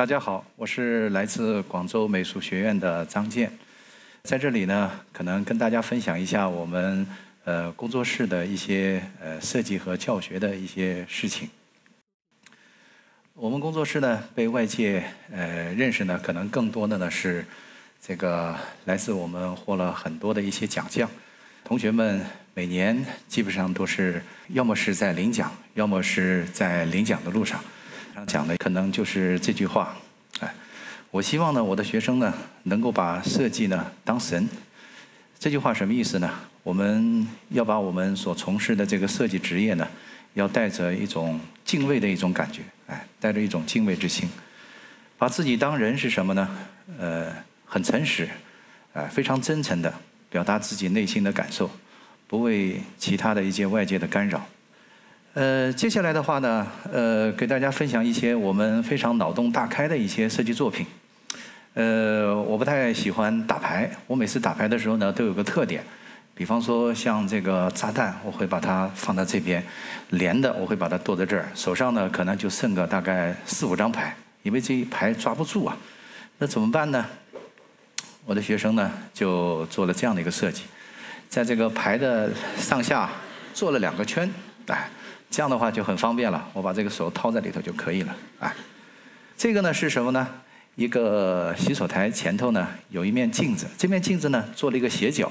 大家好，我是来自广州美术学院的张健，在这里呢，可能跟大家分享一下我们呃工作室的一些呃设计和教学的一些事情。我们工作室呢，被外界呃认识呢，可能更多的呢是这个来自我们获了很多的一些奖项，同学们每年基本上都是要么是在领奖，要么是在领奖的路上。讲的可能就是这句话，哎，我希望呢，我的学生呢，能够把设计呢当神。这句话什么意思呢？我们要把我们所从事的这个设计职业呢，要带着一种敬畏的一种感觉，哎，带着一种敬畏之心，把自己当人是什么呢？呃，很诚实，哎，非常真诚的表达自己内心的感受，不为其他的一些外界的干扰。呃，接下来的话呢，呃，给大家分享一些我们非常脑洞大开的一些设计作品。呃，我不太喜欢打牌，我每次打牌的时候呢，都有个特点，比方说像这个炸弹，我会把它放在这边，连的我会把它剁在这儿，手上呢可能就剩个大概四五张牌，因为这一牌抓不住啊，那怎么办呢？我的学生呢就做了这样的一个设计，在这个牌的上下做了两个圈，哎。这样的话就很方便了，我把这个手掏在里头就可以了。哎，这个呢是什么呢？一个洗手台前头呢有一面镜子，这面镜子呢做了一个斜角。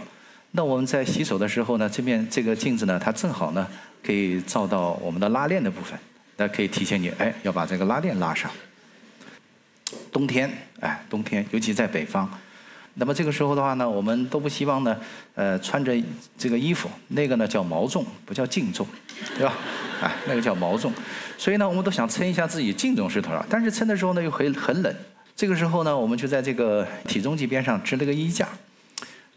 那我们在洗手的时候呢，这面这个镜子呢，它正好呢可以照到我们的拉链的部分，那可以提醒你，哎，要把这个拉链拉上。冬天，哎，冬天，尤其在北方。那么这个时候的话呢，我们都不希望呢，呃，穿着这个衣服，那个呢叫毛重，不叫净重，对吧？啊，那个叫毛重。所以呢，我们都想称一下自己净重是多少，但是称的时候呢又很很冷。这个时候呢，我们就在这个体重计边上支了个衣架。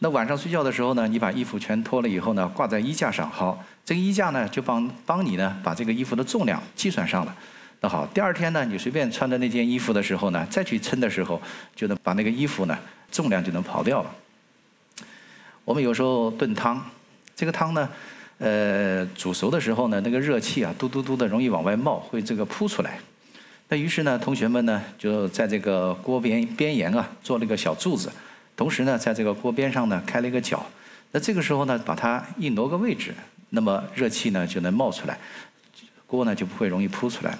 那晚上睡觉的时候呢，你把衣服全脱了以后呢，挂在衣架上。好，这个衣架呢就帮帮你呢把这个衣服的重量计算上了。那好，第二天呢，你随便穿的那件衣服的时候呢，再去称的时候，就能把那个衣服呢。重量就能跑掉了。我们有时候炖汤，这个汤呢，呃，煮熟的时候呢，那个热气啊，嘟嘟嘟的，容易往外冒，会这个扑出来。那于是呢，同学们呢，就在这个锅边边沿啊，做了一个小柱子，同时呢，在这个锅边上呢，开了一个角。那这个时候呢，把它一挪个位置，那么热气呢就能冒出来，锅呢就不会容易扑出来了。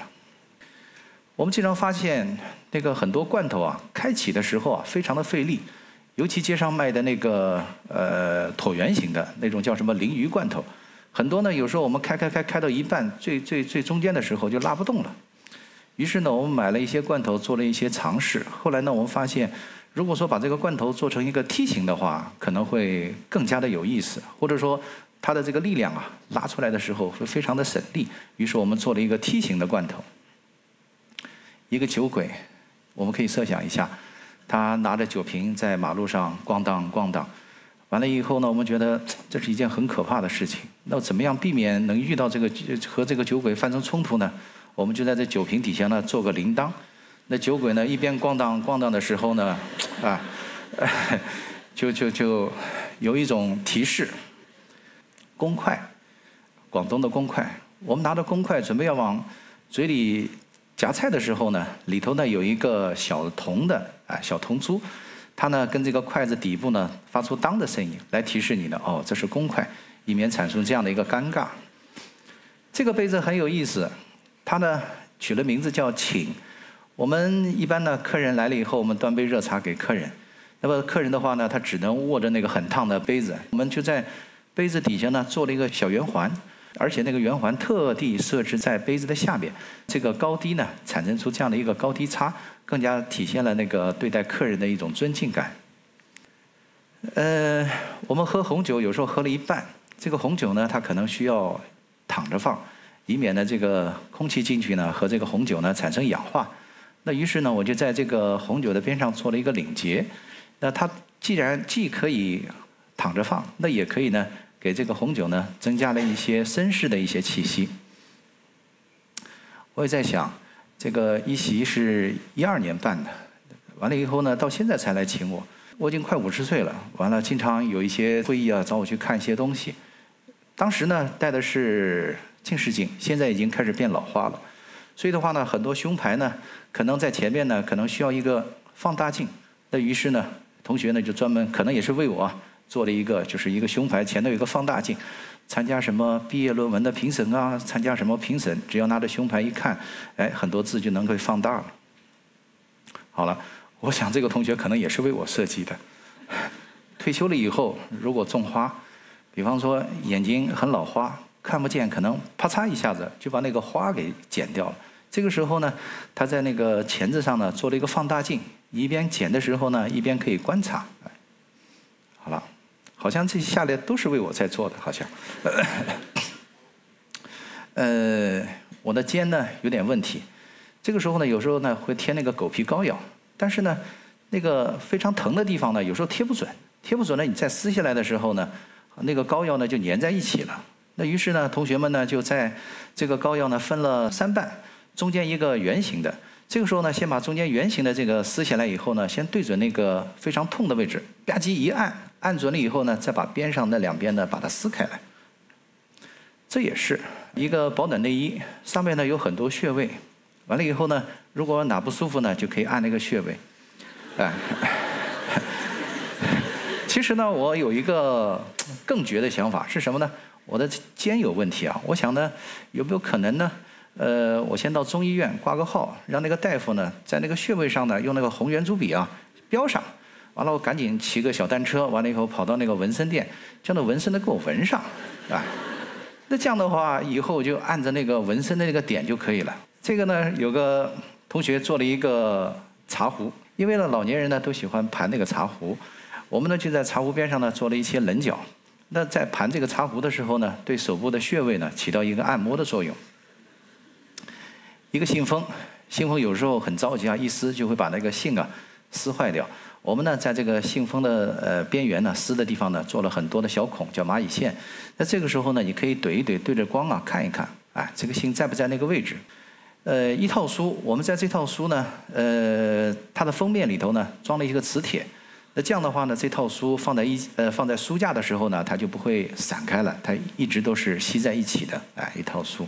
我们经常发现，那个很多罐头啊，开启的时候啊，非常的费力，尤其街上卖的那个呃椭圆形的那种叫什么鲮鱼罐头，很多呢，有时候我们开开开开到一半，最最最中间的时候就拉不动了。于是呢，我们买了一些罐头，做了一些尝试。后来呢，我们发现，如果说把这个罐头做成一个梯形的话，可能会更加的有意思，或者说它的这个力量啊，拉出来的时候会非常的省力。于是我们做了一个梯形的罐头。一个酒鬼，我们可以设想一下，他拿着酒瓶在马路上咣当咣当，完了以后呢，我们觉得 这是一件很可怕的事情。那怎么样避免能遇到这个和这个酒鬼发生冲突呢？我们就在这酒瓶底下呢做个铃铛，那酒鬼呢一边咣当咣当的时候呢，啊，就就就有一种提示，公筷，广东的公筷，我们拿着公筷准备要往嘴里。夹菜的时候呢，里头呢有一个小铜的啊小铜珠，它呢跟这个筷子底部呢发出当的声音，来提示你呢哦这是公筷，以免产生这样的一个尴尬。这个杯子很有意思，它呢取了名字叫请。我们一般呢客人来了以后，我们端杯热茶给客人，那么客人的话呢，他只能握着那个很烫的杯子，我们就在杯子底下呢做了一个小圆环。而且那个圆环特地设置在杯子的下面，这个高低呢产生出这样的一个高低差，更加体现了那个对待客人的一种尊敬感。呃，我们喝红酒有时候喝了一半，这个红酒呢它可能需要躺着放，以免呢这个空气进去呢和这个红酒呢产生氧化。那于是呢我就在这个红酒的边上做了一个领结，那它既然既可以躺着放，那也可以呢。给这个红酒呢增加了一些绅士的一些气息。我也在想，这个一席是一二年办的，完了以后呢，到现在才来请我。我已经快五十岁了，完了经常有一些会议啊，找我去看一些东西。当时呢戴的是近视镜，现在已经开始变老花了。所以的话呢，很多胸牌呢，可能在前面呢，可能需要一个放大镜。那于是呢，同学呢就专门可能也是为我做了一个，就是一个胸牌前头有一个放大镜。参加什么毕业论文的评审啊？参加什么评审？只要拿着胸牌一看，哎，很多字就能够放大了。好了，我想这个同学可能也是为我设计的。退休了以后，如果种花，比方说眼睛很老花，看不见，可能啪嚓一下子就把那个花给剪掉了。这个时候呢，他在那个钳子上呢做了一个放大镜，一边剪的时候呢，一边可以观察。好。像这下来都是为我在做的，好像。呃，我的肩呢有点问题，这个时候呢，有时候呢会贴那个狗皮膏药，但是呢，那个非常疼的地方呢，有时候贴不准，贴不准呢，你再撕下来的时候呢，那个膏药呢就粘在一起了。那于是呢，同学们呢就在这个膏药呢分了三半，中间一个圆形的。这个时候呢，先把中间圆形的这个撕下来以后呢，先对准那个非常痛的位置，吧唧一按，按准了以后呢，再把边上那两边呢把它撕开来。这也是一个保暖内衣，上面呢有很多穴位，完了以后呢，如果哪不舒服呢，就可以按那个穴位。哎，其实呢，我有一个更绝的想法是什么呢？我的肩有问题啊，我想呢，有没有可能呢？呃，我先到中医院挂个号，让那个大夫呢在那个穴位上呢用那个红圆珠笔啊标上，完了我赶紧骑个小单车，完了以后跑到那个纹身店，叫那纹身的给我纹上，啊，那这样的话以后就按着那个纹身的那个点就可以了。这个呢有个同学做了一个茶壶，因为呢老年人呢都喜欢盘那个茶壶，我们呢就在茶壶边上呢做了一些棱角，那在盘这个茶壶的时候呢，对手部的穴位呢起到一个按摩的作用。一个信封，信封有时候很着急啊，一撕就会把那个信啊撕坏掉。我们呢，在这个信封的呃边缘呢，撕的地方呢，做了很多的小孔，叫蚂蚁线。那这个时候呢，你可以怼一怼，对着光啊看一看，哎，这个信在不在那个位置？呃，一套书，我们在这套书呢，呃，它的封面里头呢，装了一个磁铁。那这样的话呢，这套书放在一呃放在书架的时候呢，它就不会散开了，它一直都是吸在一起的，哎，一套书。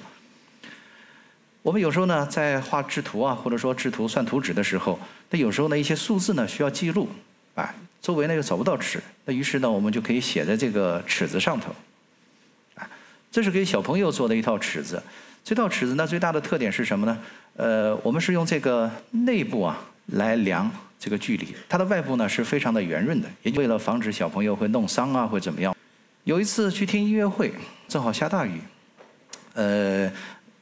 我们有时候呢，在画制图啊，或者说制图算图纸的时候，那有时候呢，一些数字呢需要记录，啊，周围呢又找不到尺，那于是呢，我们就可以写在这个尺子上头，啊，这是给小朋友做的一套尺子。这套尺子呢，最大的特点是什么呢？呃，我们是用这个内部啊来量这个距离，它的外部呢是非常的圆润的，也就为了防止小朋友会弄伤啊，会怎么样。有一次去听音乐会，正好下大雨，呃。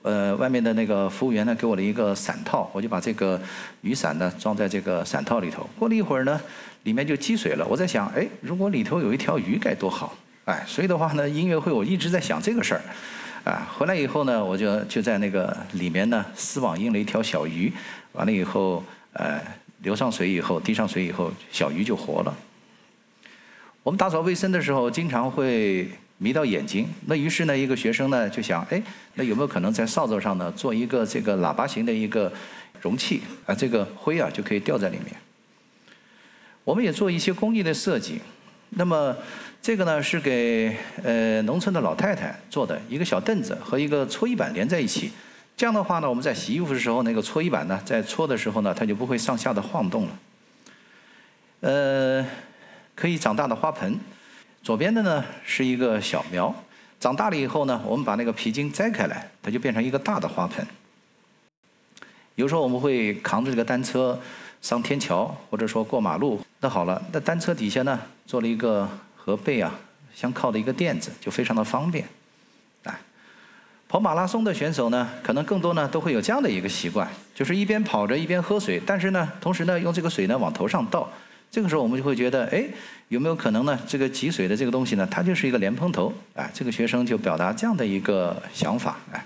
呃，外面的那个服务员呢，给我了一个伞套，我就把这个雨伞呢装在这个伞套里头。过了一会儿呢，里面就积水了。我在想，哎，如果里头有一条鱼该多好！哎，所以的话呢，音乐会我一直在想这个事儿。啊，回来以后呢，我就就在那个里面呢丝网印了一条小鱼。完了以后，呃，流上水以后，滴上水以后，小鱼就活了。我们打扫卫生的时候，经常会。迷到眼睛，那于是呢，一个学生呢就想，哎，那有没有可能在扫帚上呢做一个这个喇叭形的一个容器啊？这个灰啊就可以掉在里面。我们也做一些工艺的设计，那么这个呢是给呃农村的老太太做的一个小凳子和一个搓衣板连在一起，这样的话呢，我们在洗衣服的时候，那个搓衣板呢在搓的时候呢，它就不会上下的晃动了。呃，可以长大的花盆。左边的呢是一个小苗，长大了以后呢，我们把那个皮筋摘开来，它就变成一个大的花盆。有时候我们会扛着这个单车上天桥，或者说过马路。那好了，那单车底下呢做了一个和背啊相靠的一个垫子，就非常的方便。啊，跑马拉松的选手呢，可能更多呢都会有这样的一个习惯，就是一边跑着一边喝水，但是呢，同时呢用这个水呢往头上倒。这个时候我们就会觉得，哎，有没有可能呢？这个积水的这个东西呢，它就是一个莲蓬头，哎，这个学生就表达这样的一个想法，哎。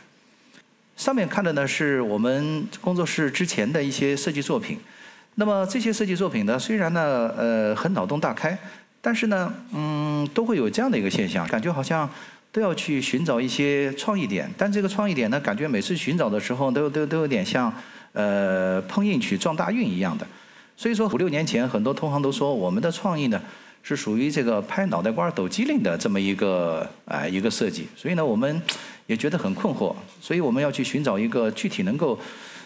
上面看的呢是我们工作室之前的一些设计作品，那么这些设计作品呢，虽然呢，呃，很脑洞大开，但是呢，嗯，都会有这样的一个现象，感觉好像都要去寻找一些创意点，但这个创意点呢，感觉每次寻找的时候都都都有点像，呃，碰运气撞大运一样的。所以说五六年前，很多同行都说我们的创意呢是属于这个拍脑袋瓜抖机灵的这么一个啊一个设计。所以呢，我们也觉得很困惑，所以我们要去寻找一个具体能够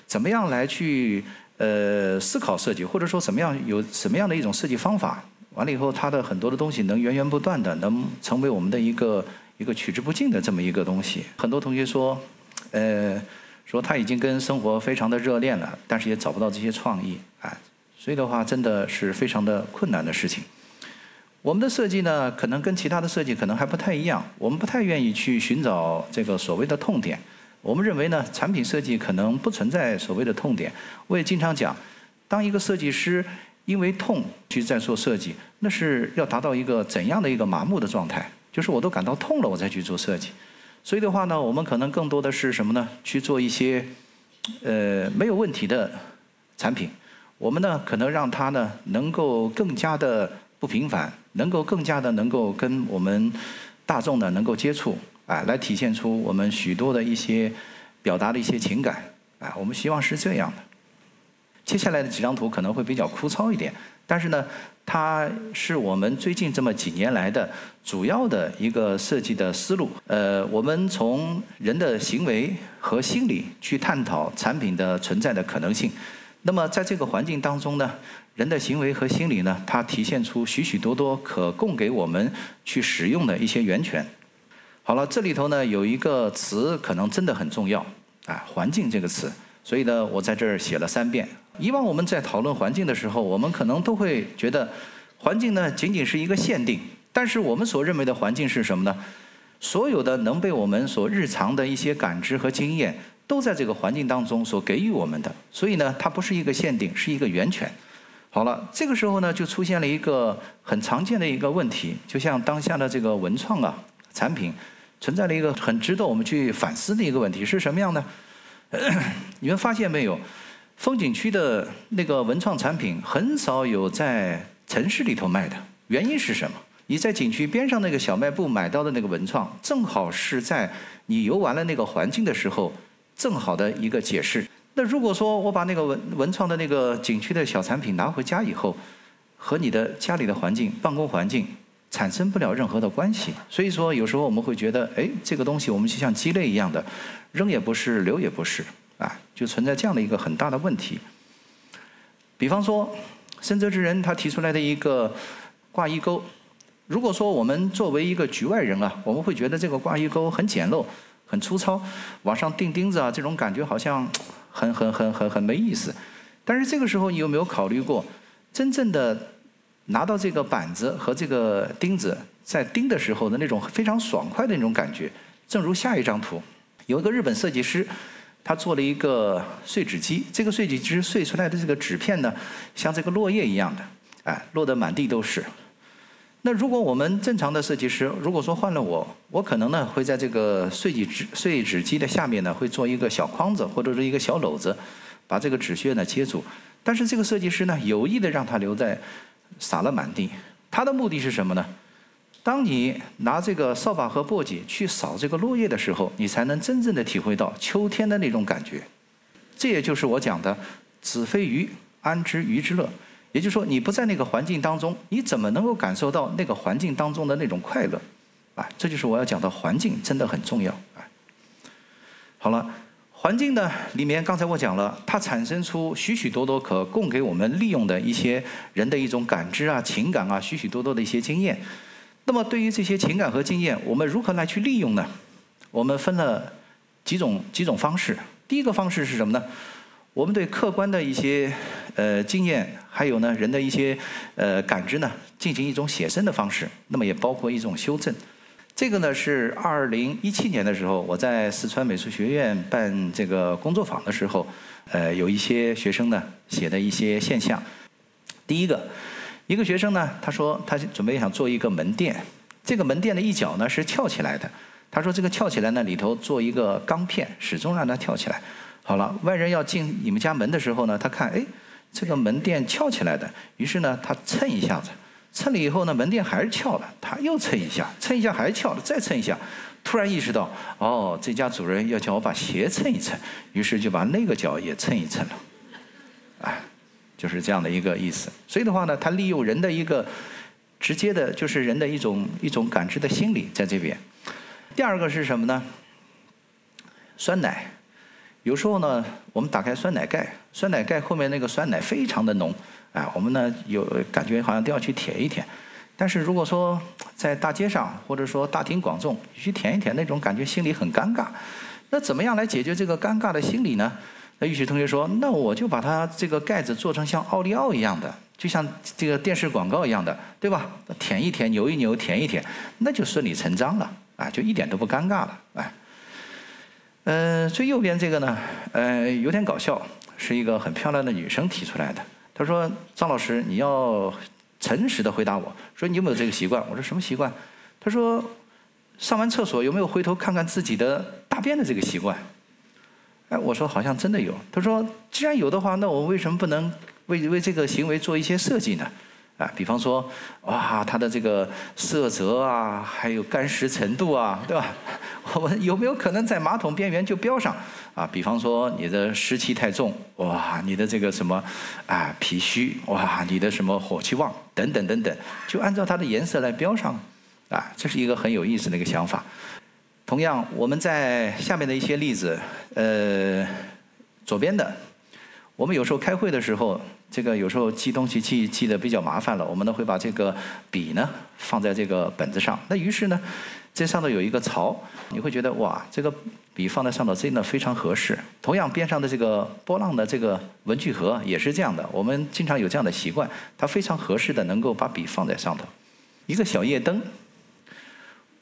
怎么样来去呃思考设计，或者说怎么样有什么样的一种设计方法，完了以后它的很多的东西能源源不断的能成为我们的一个一个取之不尽的这么一个东西。很多同学说，呃，说他已经跟生活非常的热恋了，但是也找不到这些创意，哎，所以的话真的是非常的困难的事情。我们的设计呢，可能跟其他的设计可能还不太一样。我们不太愿意去寻找这个所谓的痛点。我们认为呢，产品设计可能不存在所谓的痛点。我也经常讲，当一个设计师因为痛去在做设计，那是要达到一个怎样的一个麻木的状态？就是我都感到痛了，我再去做设计。所以的话呢，我们可能更多的是什么呢？去做一些呃没有问题的产品。我们呢，可能让它呢能够更加的不平凡。能够更加的能够跟我们大众呢能够接触，啊，来体现出我们许多的一些表达的一些情感，啊，我们希望是这样的。接下来的几张图可能会比较枯燥一点，但是呢，它是我们最近这么几年来的主要的一个设计的思路。呃，我们从人的行为和心理去探讨产品的存在的可能性。那么在这个环境当中呢？人的行为和心理呢，它体现出许许多多可供给我们去使用的一些源泉。好了，这里头呢有一个词可能真的很重要，啊，环境这个词。所以呢，我在这儿写了三遍。以往我们在讨论环境的时候，我们可能都会觉得，环境呢仅仅是一个限定。但是我们所认为的环境是什么呢？所有的能被我们所日常的一些感知和经验，都在这个环境当中所给予我们的。所以呢，它不是一个限定，是一个源泉。好了，这个时候呢，就出现了一个很常见的一个问题，就像当下的这个文创啊产品，存在了一个很值得我们去反思的一个问题，是什么样呢？你们发现没有？风景区的那个文创产品很少有在城市里头卖的，原因是什么？你在景区边上那个小卖部买到的那个文创，正好是在你游玩了那个环境的时候，正好的一个解释。那如果说我把那个文文创的那个景区的小产品拿回家以后，和你的家里的环境、办公环境产生不了任何的关系，所以说有时候我们会觉得，哎，这个东西我们就像鸡肋一样的，扔也不是，留也不是，啊，就存在这样的一个很大的问题。比方说，深泽之人他提出来的一个挂衣钩，如果说我们作为一个局外人啊，我们会觉得这个挂衣钩很简陋、很粗糙，往上钉钉子啊，这种感觉好像。很很很很很没意思，但是这个时候你有没有考虑过，真正的拿到这个板子和这个钉子在钉的时候的那种非常爽快的那种感觉？正如下一张图，有一个日本设计师，他做了一个碎纸机，这个碎纸机碎出来的这个纸片呢，像这个落叶一样的，哎，落得满地都是。那如果我们正常的设计师，如果说换了我，我可能呢会在这个碎纸碎纸机的下面呢会做一个小框子或者是一个小篓子，把这个纸屑呢接住。但是这个设计师呢有意的让它留在撒了满地，他的目的是什么呢？当你拿这个扫把和簸箕去扫这个落叶的时候，你才能真正的体会到秋天的那种感觉。这也就是我讲的“子非鱼，安知鱼之乐”。也就是说，你不在那个环境当中，你怎么能够感受到那个环境当中的那种快乐？啊，这就是我要讲的环境真的很重要啊。好了，环境呢里面，刚才我讲了，它产生出许许多多可供给我们利用的一些人的一种感知啊、情感啊，许许多多的一些经验。那么，对于这些情感和经验，我们如何来去利用呢？我们分了几种几种方式。第一个方式是什么呢？我们对客观的一些呃经验，还有呢人的一些呃感知呢，进行一种写生的方式，那么也包括一种修正。这个呢是二零一七年的时候，我在四川美术学院办这个工作坊的时候，呃有一些学生呢写的一些现象。第一个，一个学生呢他说他准备想做一个门店，这个门店的一角呢是翘起来的，他说这个翘起来呢里头做一个钢片，始终让它翘起来。好了，外人要进你们家门的时候呢，他看，哎，这个门店翘起来的，于是呢，他蹭一下子，蹭了以后呢，门店还是翘了，他又蹭一下，蹭一下还是翘了，再蹭一下，突然意识到，哦，这家主人要叫我把鞋蹭一蹭，于是就把那个脚也蹭一蹭了，哎，就是这样的一个意思。所以的话呢，他利用人的一个直接的，就是人的一种一种感知的心理在这边。第二个是什么呢？酸奶。有时候呢，我们打开酸奶盖，酸奶盖后面那个酸奶非常的浓，哎，我们呢有感觉好像都要去舔一舔。但是如果说在大街上或者说大庭广众去舔一舔，那种感觉心里很尴尬。那怎么样来解决这个尴尬的心理呢？那玉雪同学说：“那我就把它这个盖子做成像奥利奥一样的，就像这个电视广告一样的，对吧？舔一舔，扭一扭，舔一舔，那就顺理成章了，啊，就一点都不尴尬了，哎。呃，最右边这个呢，呃，有点搞笑，是一个很漂亮的女生提出来的。她说：‘张老师，你要诚实的回答我，说你有没有这个习惯？’我说：‘什么习惯？’她说：‘上完厕所有没有回头看看自己的大便的这个习惯？’哎，我说好像真的有。她说：‘既然有的话，那我为什么不能为为这个行为做一些设计呢？’啊，比方说，哇，它的这个色泽啊，还有干湿程度啊，对吧？我们有没有可能在马桶边缘就标上？啊，比方说你的湿气太重，哇，你的这个什么，啊，脾虚，哇，你的什么火气旺，等等等等，就按照它的颜色来标上，啊，这是一个很有意思的一个想法。同样，我们在下面的一些例子，呃，左边的，我们有时候开会的时候。这个有时候记东西记记得比较麻烦了，我们呢会把这个笔呢放在这个本子上。那于是呢，这上头有一个槽，你会觉得哇，这个笔放在上头真的非常合适。同样边上的这个波浪的这个文具盒也是这样的，我们经常有这样的习惯，它非常合适的能够把笔放在上头。一个小夜灯。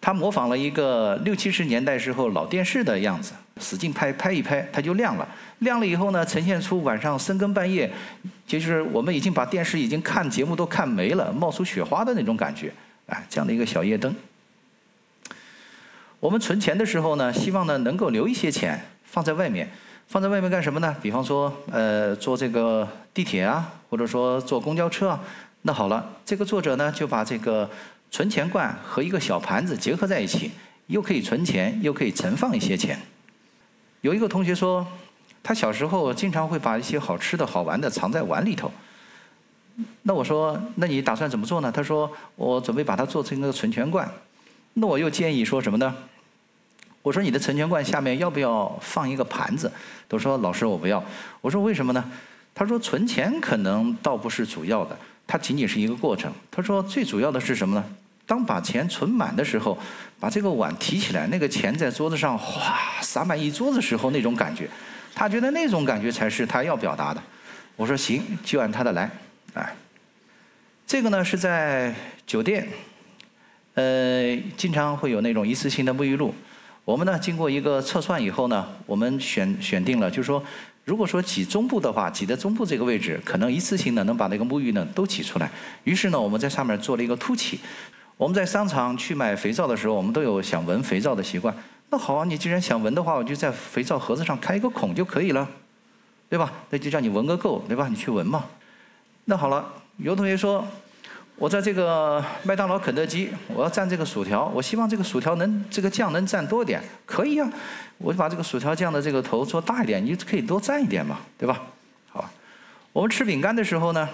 它模仿了一个六七十年代时候老电视的样子，使劲拍拍一拍，它就亮了。亮了以后呢，呈现出晚上深更半夜，就是我们已经把电视已经看节目都看没了，冒出雪花的那种感觉。哎，这样的一个小夜灯。我们存钱的时候呢，希望呢能够留一些钱放在外面，放在外面干什么呢？比方说，呃，坐这个地铁啊，或者说坐公交车啊。那好了，这个作者呢就把这个。存钱罐和一个小盘子结合在一起，又可以存钱，又可以存放一些钱。有一个同学说，他小时候经常会把一些好吃的好玩的藏在碗里头。那我说，那你打算怎么做呢？他说，我准备把它做成一个存钱罐。那我又建议说什么呢？我说，你的存钱罐下面要不要放一个盘子？都说老师我不要。我说为什么呢？他说存钱可能倒不是主要的。它仅仅是一个过程。他说，最主要的是什么呢？当把钱存满的时候，把这个碗提起来，那个钱在桌子上哗洒满一桌子时候那种感觉，他觉得那种感觉才是他要表达的。我说行，就按他的来。哎，这个呢是在酒店，呃，经常会有那种一次性的沐浴露。我们呢经过一个测算以后呢，我们选选定了，就是说。如果说挤中部的话，挤在中部这个位置，可能一次性的能把那个沐浴呢都挤出来。于是呢，我们在上面做了一个凸起。我们在商场去买肥皂的时候，我们都有想闻肥皂的习惯。那好啊，你既然想闻的话，我就在肥皂盒子上开一个孔就可以了，对吧？那就叫你闻个够，对吧？你去闻嘛。那好了，有同学说。我在这个麦当劳、肯德基，我要蘸这个薯条，我希望这个薯条能这个酱能蘸多点，可以啊，我就把这个薯条酱的这个头做大一点，你就可以多蘸一点嘛，对吧？好，我们吃饼干的时候呢，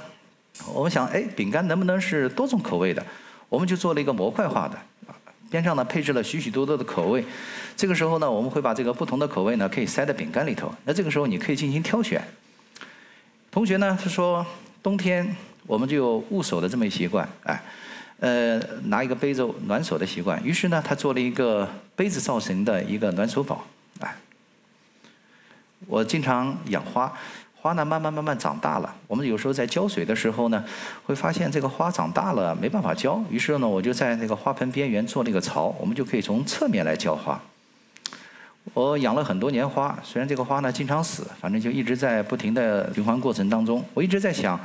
我们想，哎，饼干能不能是多种口味的？我们就做了一个模块化的，边上呢配置了许许多多的口味，这个时候呢，我们会把这个不同的口味呢可以塞在饼干里头，那这个时候你可以进行挑选。同学呢，他说冬天。我们就有捂手的这么一习惯，哎，呃，拿一个杯子暖手的习惯。于是呢，他做了一个杯子造型的一个暖手宝，哎。我经常养花，花呢慢慢慢慢长大了。我们有时候在浇水的时候呢，会发现这个花长大了没办法浇，于是呢，我就在那个花盆边缘做了一个槽，我们就可以从侧面来浇花。我养了很多年花，虽然这个花呢经常死，反正就一直在不停的循环过程当中。我一直在想。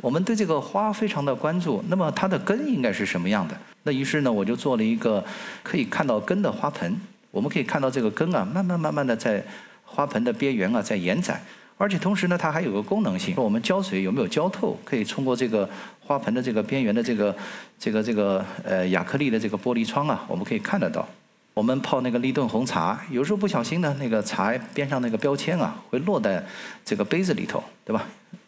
我们对这个花非常的关注，那么它的根应该是什么样的？那于是呢，我就做了一个可以看到根的花盆。我们可以看到这个根啊，慢慢慢慢的在花盆的边缘啊在延展，而且同时呢，它还有个功能性，我们浇水有没有浇透，可以通过这个花盆的这个边缘的这个这个这个呃亚克力的这个玻璃窗啊，我们可以看得到。我们泡那个立顿红茶，有时候不小心呢，那个茶边上那个标签啊会落在这个杯子里头，对吧？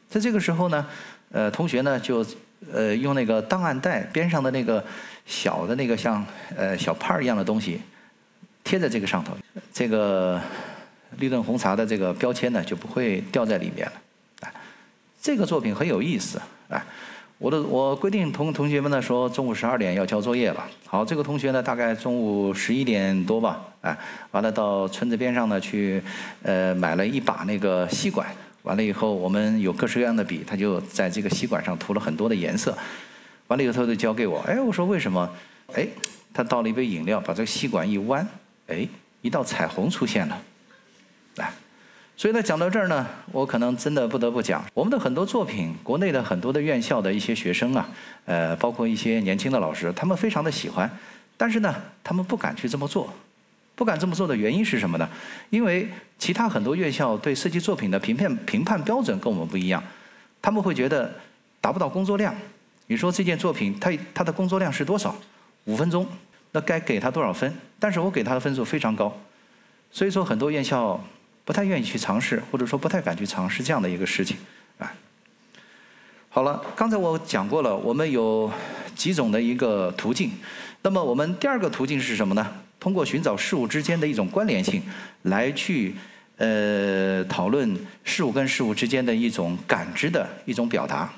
在这个时候呢。呃，同学呢就呃用那个档案袋边上的那个小的那个像呃小帕儿一样的东西贴在这个上头。这个立顿红茶的这个标签呢就不会掉在里面了。啊，这个作品很有意思。啊，我的我规定同同学们呢说中午十二点要交作业了。好，这个同学呢大概中午十一点多吧，哎，完了到村子边上呢去，呃，买了一把那个吸管。完了以后，我们有各式各样的笔，他就在这个吸管上涂了很多的颜色。完了以后就交给我，哎，我说为什么？哎，他倒了一杯饮料，把这个吸管一弯，哎，一道彩虹出现了。来，所以呢，讲到这儿呢，我可能真的不得不讲，我们的很多作品，国内的很多的院校的一些学生啊，呃，包括一些年轻的老师，他们非常的喜欢，但是呢，他们不敢去这么做。不敢这么做的原因是什么呢？因为其他很多院校对设计作品的评判评判标准跟我们不一样，他们会觉得达不到工作量。你说这件作品它它的工作量是多少？五分钟，那该给他多少分？但是我给他的分数非常高，所以说很多院校不太愿意去尝试，或者说不太敢去尝试这样的一个事情啊。好了，刚才我讲过了，我们有几种的一个途径。那么我们第二个途径是什么呢？通过寻找事物之间的一种关联性，来去呃讨论事物跟事物之间的一种感知的一种表达。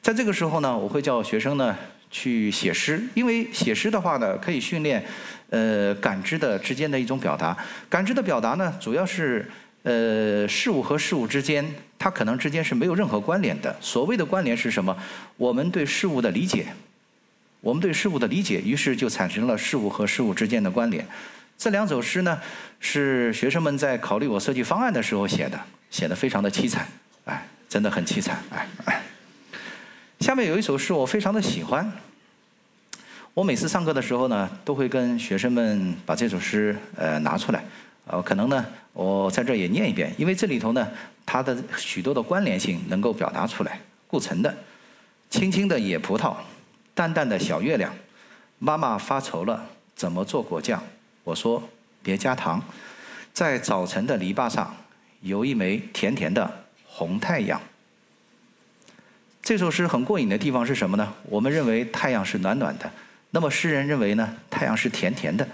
在这个时候呢，我会叫学生呢去写诗，因为写诗的话呢，可以训练呃感知的之间的一种表达。感知的表达呢，主要是呃事物和事物之间，它可能之间是没有任何关联的。所谓的关联是什么？我们对事物的理解。我们对事物的理解，于是就产生了事物和事物之间的关联。这两首诗呢，是学生们在考虑我设计方案的时候写的，写的非常的凄惨，哎，真的很凄惨，哎哎。下面有一首诗我非常的喜欢，我每次上课的时候呢，都会跟学生们把这首诗呃拿出来，呃，可能呢，我在这也念一遍，因为这里头呢，它的许多的关联性能够表达出来。顾城的《青青的野葡萄》。淡淡的小月亮，妈妈发愁了，怎么做果酱？我说别加糖，在早晨的篱笆上有一枚甜甜的红太阳。这首诗很过瘾的地方是什么呢？我们认为太阳是暖暖的，那么诗人认为呢，太阳是甜甜的。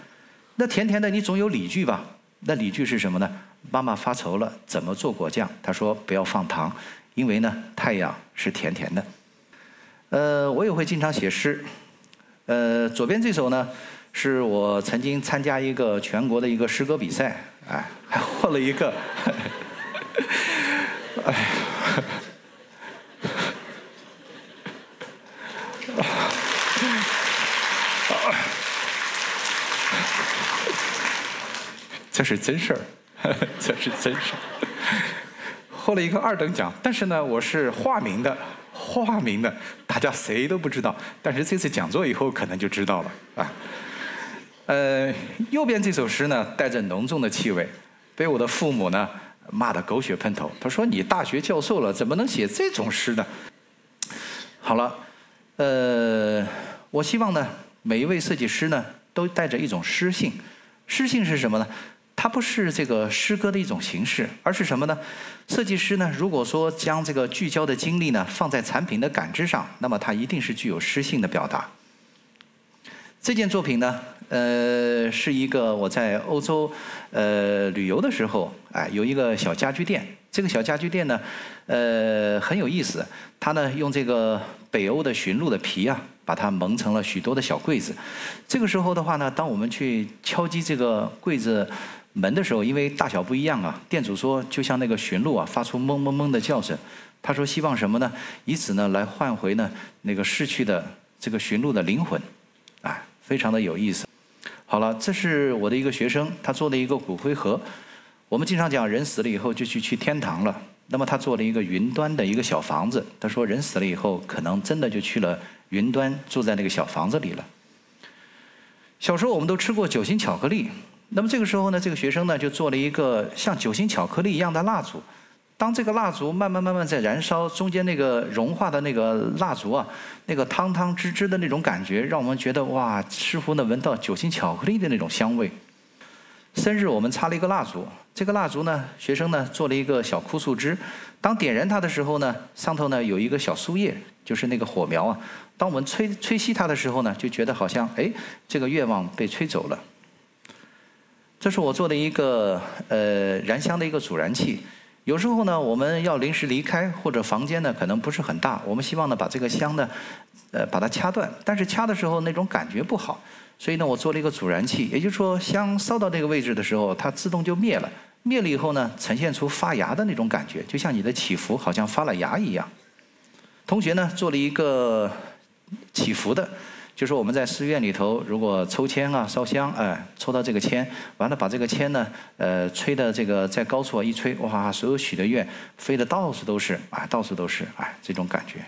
那甜甜的，你总有理据吧？那理据是什么呢？妈妈发愁了，怎么做果酱？她说不要放糖，因为呢，太阳是甜甜的。呃，我也会经常写诗。呃，左边这首呢，是我曾经参加一个全国的一个诗歌比赛，哎，还获了一个，哎，这是真事儿，这是真事儿，获了一个二等奖。但是呢，我是化名的。化名的，大家谁都不知道，但是这次讲座以后可能就知道了啊。呃，右边这首诗呢，带着浓重的气味，被我的父母呢骂得狗血喷头。他说：“你大学教授了，怎么能写这种诗呢？”好了，呃，我希望呢，每一位设计师呢，都带着一种诗性。诗性是什么呢？它不是这个诗歌的一种形式，而是什么呢？设计师呢，如果说将这个聚焦的精力呢放在产品的感知上，那么它一定是具有诗性的表达。这件作品呢，呃，是一个我在欧洲呃旅游的时候，哎，有一个小家具店。这个小家具店呢，呃，很有意思。它呢用这个北欧的驯鹿的皮啊，把它蒙成了许多的小柜子。这个时候的话呢，当我们去敲击这个柜子。门的时候，因为大小不一样啊，店主说就像那个驯鹿啊，发出嗡嗡嗡的叫声。他说希望什么呢？以此呢来换回呢那个逝去的这个驯鹿的灵魂，啊，非常的有意思。好了，这是我的一个学生，他做了一个骨灰盒。我们经常讲人死了以后就去去天堂了，那么他做了一个云端的一个小房子。他说人死了以后可能真的就去了云端，住在那个小房子里了。小时候我们都吃过酒心巧克力。那么这个时候呢，这个学生呢就做了一个像酒心巧克力一样的蜡烛。当这个蜡烛慢慢慢慢在燃烧，中间那个融化的那个蜡烛啊，那个汤汤汁汁的那种感觉，让我们觉得哇，似乎能闻到酒心巧克力的那种香味。生日我们插了一个蜡烛，这个蜡烛呢，学生呢做了一个小枯树枝。当点燃它的时候呢，上头呢有一个小树叶，就是那个火苗啊。当我们吹吹熄它的时候呢，就觉得好像哎，这个愿望被吹走了。这是我做的一个呃燃香的一个阻燃器。有时候呢，我们要临时离开，或者房间呢可能不是很大，我们希望呢把这个香呢，呃把它掐断，但是掐的时候那种感觉不好，所以呢我做了一个阻燃器，也就是说香烧到这个位置的时候，它自动就灭了。灭了以后呢，呈现出发芽的那种感觉，就像你的祈福好像发了芽一样。同学呢做了一个祈福的，就是我们在寺院里头，如果抽签啊、烧香，哎，抽到这个签，完了把这个签呢，呃，吹的这个在高处啊一吹，哇，所有许的愿飞的到处都是，啊，到处都是，哎，这种感觉。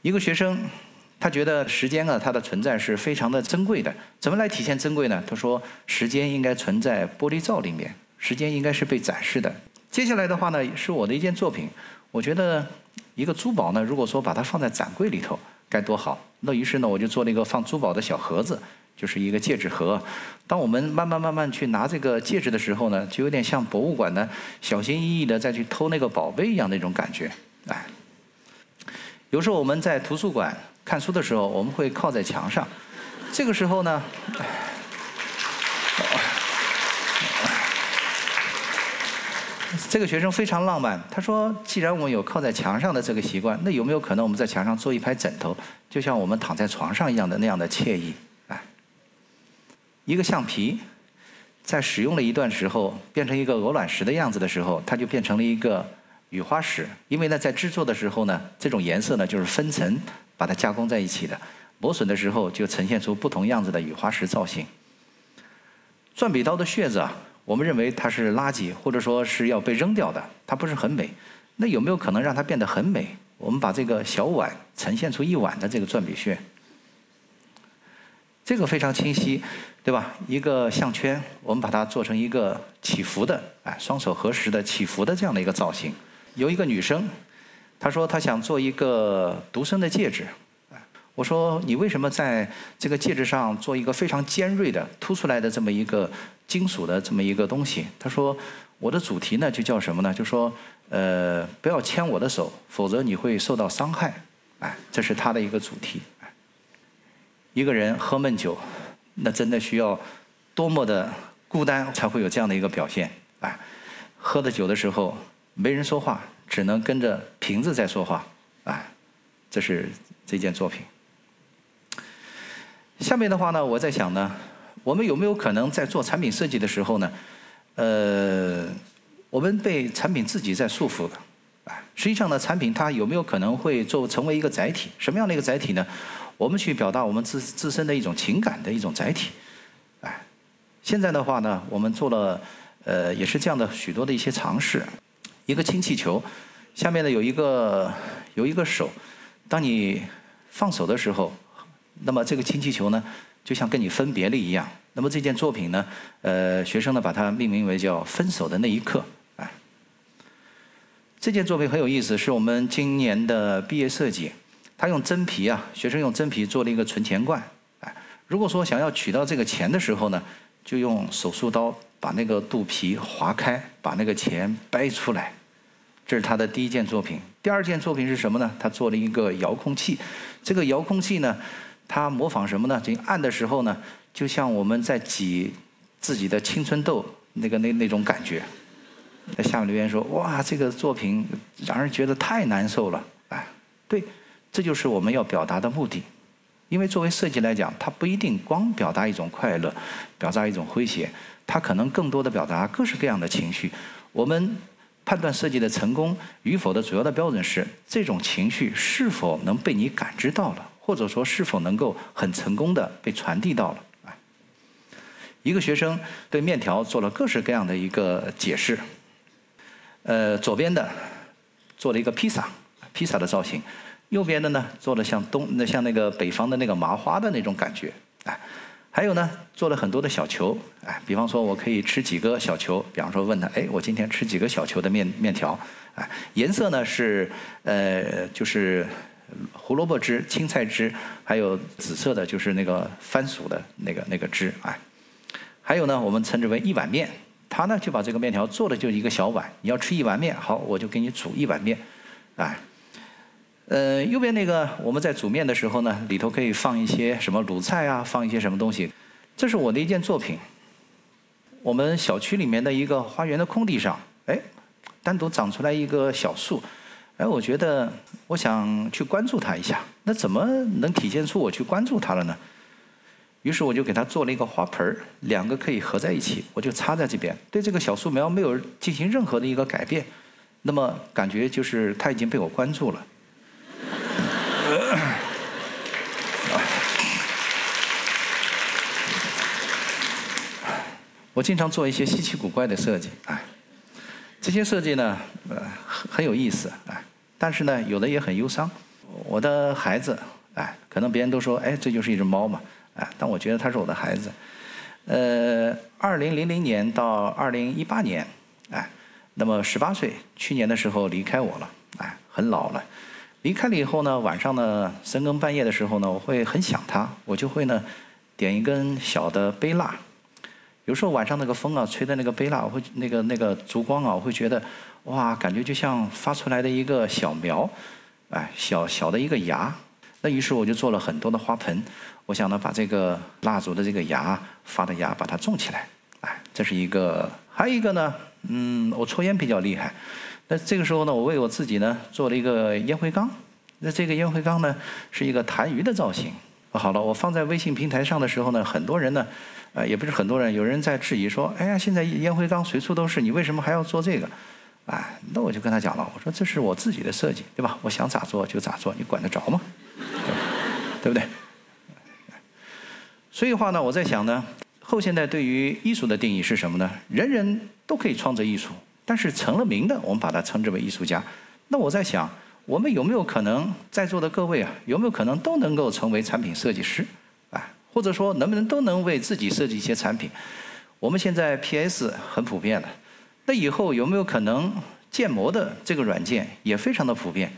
一个学生，他觉得时间啊，它的存在是非常的珍贵的。怎么来体现珍贵呢？他说，时间应该存在玻璃罩里面，时间应该是被展示的。接下来的话呢，是我的一件作品。我觉得一个珠宝呢，如果说把它放在展柜里头，该多好。那于是呢，我就做了一个放珠宝的小盒子，就是一个戒指盒。当我们慢慢慢慢去拿这个戒指的时候呢，就有点像博物馆呢，小心翼翼的再去偷那个宝贝一样那种感觉。哎，有时候我们在图书馆。看书的时候，我们会靠在墙上。这个时候呢，这个学生非常浪漫。他说：“既然我们有靠在墙上的这个习惯，那有没有可能我们在墙上做一排枕头，就像我们躺在床上一样的那样的惬意？”哎，一个橡皮在使用了一段时候，变成一个鹅卵石的样子的时候，它就变成了一个雨花石。因为呢，在制作的时候呢，这种颜色呢就是分层。把它加工在一起的，磨损的时候就呈现出不同样子的雨花石造型。转笔刀的穴子啊，我们认为它是垃圾，或者说是要被扔掉的，它不是很美。那有没有可能让它变得很美？我们把这个小碗呈现出一碗的这个转笔穴，这个非常清晰，对吧？一个项圈，我们把它做成一个起伏的，哎，双手合十的起伏的这样的一个造型。有一个女生。她说她想做一个独生的戒指，我说你为什么在这个戒指上做一个非常尖锐的凸出来的这么一个金属的这么一个东西？他说我的主题呢就叫什么呢？就说呃不要牵我的手，否则你会受到伤害。哎，这是他的一个主题。一个人喝闷酒，那真的需要多么的孤单才会有这样的一个表现？哎，喝的酒的时候没人说话。只能跟着瓶子在说话，哎，这是这件作品。下面的话呢，我在想呢，我们有没有可能在做产品设计的时候呢，呃，我们被产品自己在束缚的，哎，实际上呢，产品它有没有可能会做成为一个载体？什么样的一个载体呢？我们去表达我们自自身的一种情感的一种载体，哎，现在的话呢，我们做了呃，也是这样的许多的一些尝试。一个氢气球，下面呢有一个有一个手，当你放手的时候，那么这个氢气球呢就像跟你分别了一样。那么这件作品呢，呃，学生呢把它命名为叫“分手的那一刻”。哎，这件作品很有意思，是我们今年的毕业设计。他用真皮啊，学生用真皮做了一个存钱罐。哎，如果说想要取到这个钱的时候呢，就用手术刀。把那个肚皮划开，把那个钱掰出来，这是他的第一件作品。第二件作品是什么呢？他做了一个遥控器。这个遥控器呢，它模仿什么呢？这按的时候呢，就像我们在挤自己的青春痘那个那那种感觉。在下面留言说：“哇，这个作品让人觉得太难受了。”哎，对，这就是我们要表达的目的。因为作为设计来讲，它不一定光表达一种快乐，表达一种诙谐。它可能更多的表达各式各样的情绪。我们判断设计的成功与否的主要的标准是这种情绪是否能被你感知到了，或者说是否能够很成功的被传递到了啊。一个学生对面条做了各式各样的一个解释。呃，左边的做了一个披萨，披萨的造型；右边的呢，做了像东那像那个北方的那个麻花的那种感觉。哎。还有呢，做了很多的小球，哎，比方说我可以吃几个小球，比方说问他，哎，我今天吃几个小球的面面条，哎，颜色呢是呃就是胡萝卜汁、青菜汁，还有紫色的就是那个番薯的那个那个汁，哎，还有呢，我们称之为一碗面，他呢就把这个面条做的就一个小碗，你要吃一碗面，好，我就给你煮一碗面，哎。呃，右边那个我们在煮面的时候呢，里头可以放一些什么卤菜啊，放一些什么东西。这是我的一件作品，我们小区里面的一个花园的空地上，哎，单独长出来一个小树，哎，我觉得我想去关注它一下，那怎么能体现出我去关注它了呢？于是我就给它做了一个花盆儿，两个可以合在一起，我就插在这边，对这个小树苗没有进行任何的一个改变，那么感觉就是它已经被我关注了。我经常做一些稀奇古怪的设计，哎，这些设计呢，呃，很很有意思，哎，但是呢，有的也很忧伤。我的孩子，哎，可能别人都说，哎，这就是一只猫嘛，哎，但我觉得它是我的孩子。呃，二零零零年到二零一八年，哎，那么十八岁，去年的时候离开我了，哎，很老了。离开了以后呢，晚上呢，深更半夜的时候呢，我会很想他，我就会呢，点一根小的杯蜡。有时候晚上那个风啊，吹的那个杯蜡，我会那个那个烛光啊，我会觉得，哇，感觉就像发出来的一个小苗，哎，小小的一个芽。那于是我就做了很多的花盆，我想呢把这个蜡烛的这个芽发的芽把它种起来，哎，这是一个。还有一个呢，嗯，我抽烟比较厉害，那这个时候呢，我为我自己呢做了一个烟灰缸。那这个烟灰缸呢是一个痰盂的造型。好了，我放在微信平台上的时候呢，很多人呢。呃，也不是很多人，有人在质疑说：“哎呀，现在烟灰缸随处都是，你为什么还要做这个？”哎，那我就跟他讲了，我说这是我自己的设计，对吧？我想咋做就咋做，你管得着吗？对不对？所以话呢，我在想呢，后现代对于艺术的定义是什么呢？人人都可以创作艺术，但是成了名的，我们把它称之为艺术家。那我在想，我们有没有可能在座的各位啊，有没有可能都能够成为产品设计师？或者说，能不能都能为自己设计一些产品？我们现在 PS 很普遍了，那以后有没有可能建模的这个软件也非常的普遍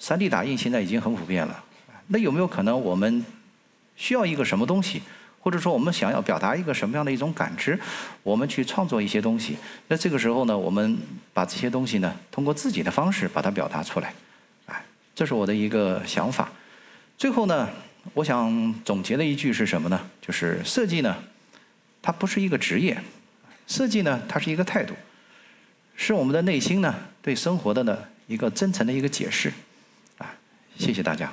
？3D 打印现在已经很普遍了，那有没有可能我们需要一个什么东西，或者说我们想要表达一个什么样的一种感知，我们去创作一些东西？那这个时候呢，我们把这些东西呢，通过自己的方式把它表达出来，哎，这是我的一个想法。最后呢。我想总结的一句是什么呢？就是设计呢，它不是一个职业，设计呢，它是一个态度，是我们的内心呢对生活的呢一个真诚的一个解释，啊，谢谢大家。